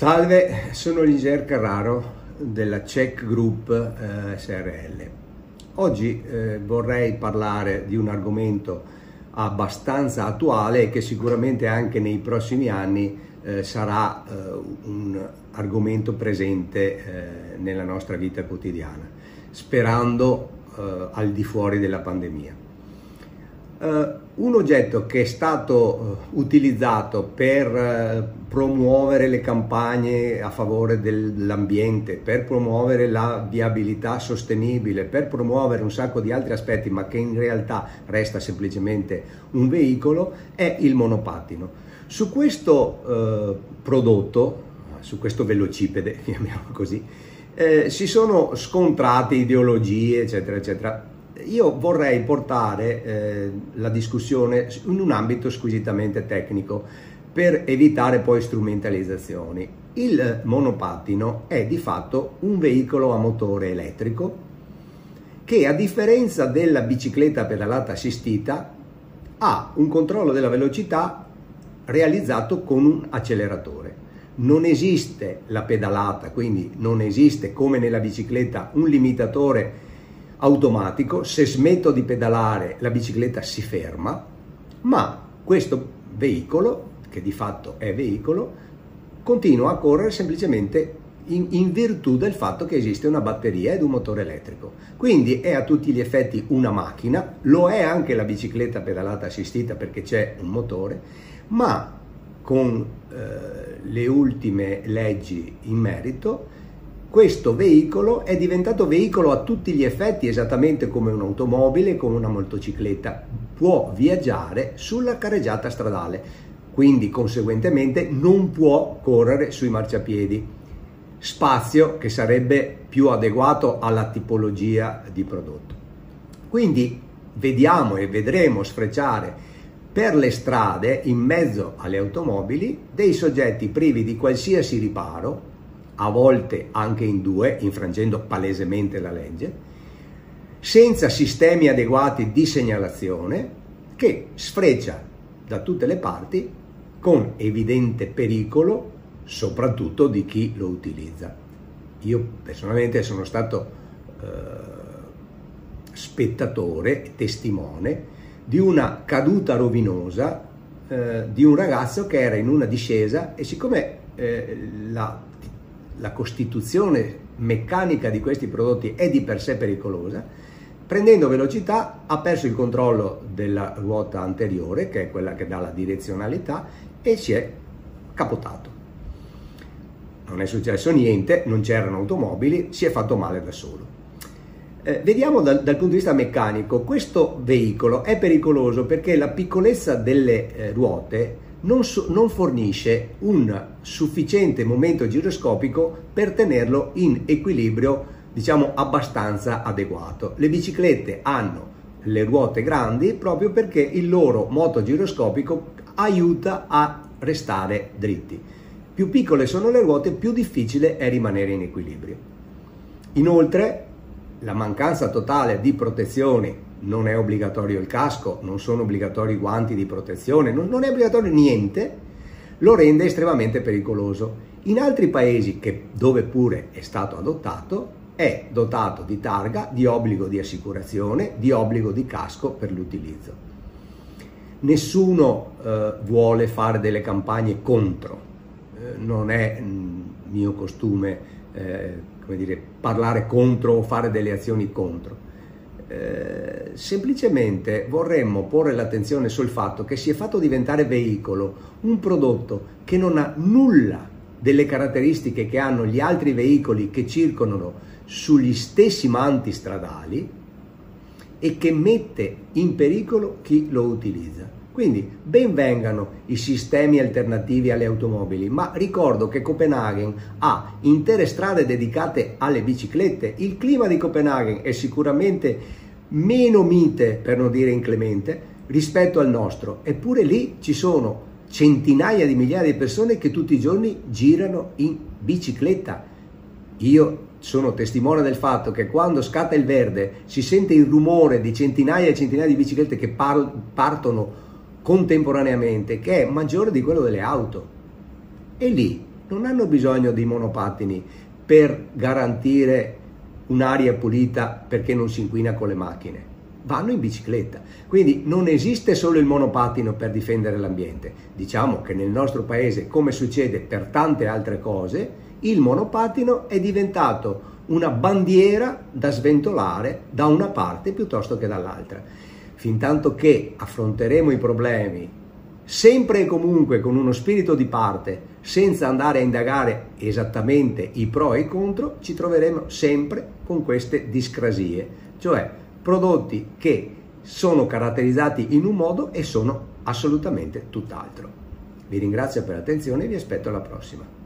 Salve, sono Liger Carraro della Check Group eh, SRL. Oggi eh, vorrei parlare di un argomento abbastanza attuale e che sicuramente anche nei prossimi anni eh, sarà eh, un argomento presente eh, nella nostra vita quotidiana, sperando eh, al di fuori della pandemia. Un oggetto che è stato uh, utilizzato per uh, promuovere le campagne a favore dell'ambiente, per promuovere la viabilità sostenibile, per promuovere un sacco di altri aspetti, ma che in realtà resta semplicemente un veicolo, è il monopattino. Su questo prodotto, su questo velocipede, chiamiamolo così, eh, si sono scontrate ideologie, eccetera, eccetera io vorrei portare eh, la discussione in un ambito squisitamente tecnico per evitare poi strumentalizzazioni. Il monopattino è di fatto un veicolo a motore elettrico che a differenza della bicicletta pedalata assistita ha un controllo della velocità realizzato con un acceleratore. Non esiste la pedalata, quindi non esiste come nella bicicletta un limitatore automatico, se smetto di pedalare la bicicletta si ferma, ma questo veicolo, che di fatto è veicolo, continua a correre semplicemente in, in, virtù del fatto che esiste una batteria ed un motore elettrico. Quindi è a tutti gli effetti una macchina, lo è anche la bicicletta pedalata assistita perché c'è un motore, ma con eh, le ultime leggi in merito questo veicolo è diventato veicolo a tutti gli effetti esattamente come un'automobile, come una motocicletta. Può viaggiare sulla carreggiata stradale, quindi conseguentemente non può correre sui marciapiedi. Spazio che sarebbe più adeguato alla tipologia di prodotto. Quindi vediamo e vedremo sfrecciare per le strade in mezzo alle automobili dei soggetti privi di qualsiasi riparo a volte anche in due, infrangendo palesemente la legge, senza sistemi adeguati di segnalazione, che sfreccia da tutte le parti con evidente pericolo, soprattutto di chi lo utilizza. Io personalmente sono stato eh, spettatore, testimone di una caduta rovinosa eh, di un ragazzo che era in una discesa e siccome eh, la la costituzione meccanica di questi prodotti è di per sé pericolosa, prendendo velocità ha perso il controllo della ruota anteriore, che è quella che dà la direzionalità, e si è capotato. Non è successo niente, non c'erano automobili, si è fatto male da solo. Eh, vediamo dal, dal, punto di vista meccanico, questo veicolo è pericoloso perché la piccolezza delle eh, ruote non, non fornisce un sufficiente momento giroscopico per tenerlo in equilibrio diciamo abbastanza adeguato. Le biciclette hanno le ruote grandi proprio perché il loro moto giroscopico aiuta a restare dritti. Più piccole sono le ruote, più difficile è rimanere in equilibrio. Inoltre, la mancanza totale di protezioni non è obbligatorio il casco, non sono obbligatori i guanti di protezione, non, non è obbligatorio niente, lo rende estremamente pericoloso. In altri paesi che, dove pure è stato adottato, è dotato di targa, di obbligo di assicurazione, di obbligo di casco per l'utilizzo. Nessuno eh, vuole fare delle campagne contro, eh, non è mm, mio costume eh, dire, parlare contro o fare delle azioni contro eh, semplicemente vorremmo porre l'attenzione sul fatto che si è fatto diventare veicolo un prodotto che non ha nulla delle caratteristiche che hanno gli altri veicoli che circolano sugli stessi manti stradali e che mette in pericolo chi lo utilizza. Quindi ben vengano i sistemi alternativi alle automobili, ma ricordo che Copenaghen ha intere strade dedicate alle biciclette. Il clima di Copenaghen è sicuramente meno mite, per non dire inclemente, rispetto al nostro. Eppure lì ci sono centinaia di migliaia di persone che tutti i giorni girano in bicicletta. Io sono testimone del fatto che quando scatta il verde si sente il rumore di centinaia e centinaia di biciclette che par- partono contemporaneamente, che è maggiore di quello delle auto. E lì non hanno bisogno di monopattini per garantire un'aria pulita perché non si inquina con le macchine. Vanno in bicicletta. Quindi non esiste solo il monopattino per difendere l'ambiente. Diciamo che nel nostro paese, come succede per tante altre cose, il monopattino è diventato una bandiera da sventolare da una parte piuttosto che dall'altra. Fintanto che affronteremo i problemi sempre e comunque con uno spirito di parte, senza andare a indagare esattamente i pro e i contro, ci troveremo sempre con queste discrasie, cioè prodotti che sono caratterizzati in un modo e sono assolutamente tutt'altro. Vi ringrazio per l'attenzione e vi aspetto alla prossima.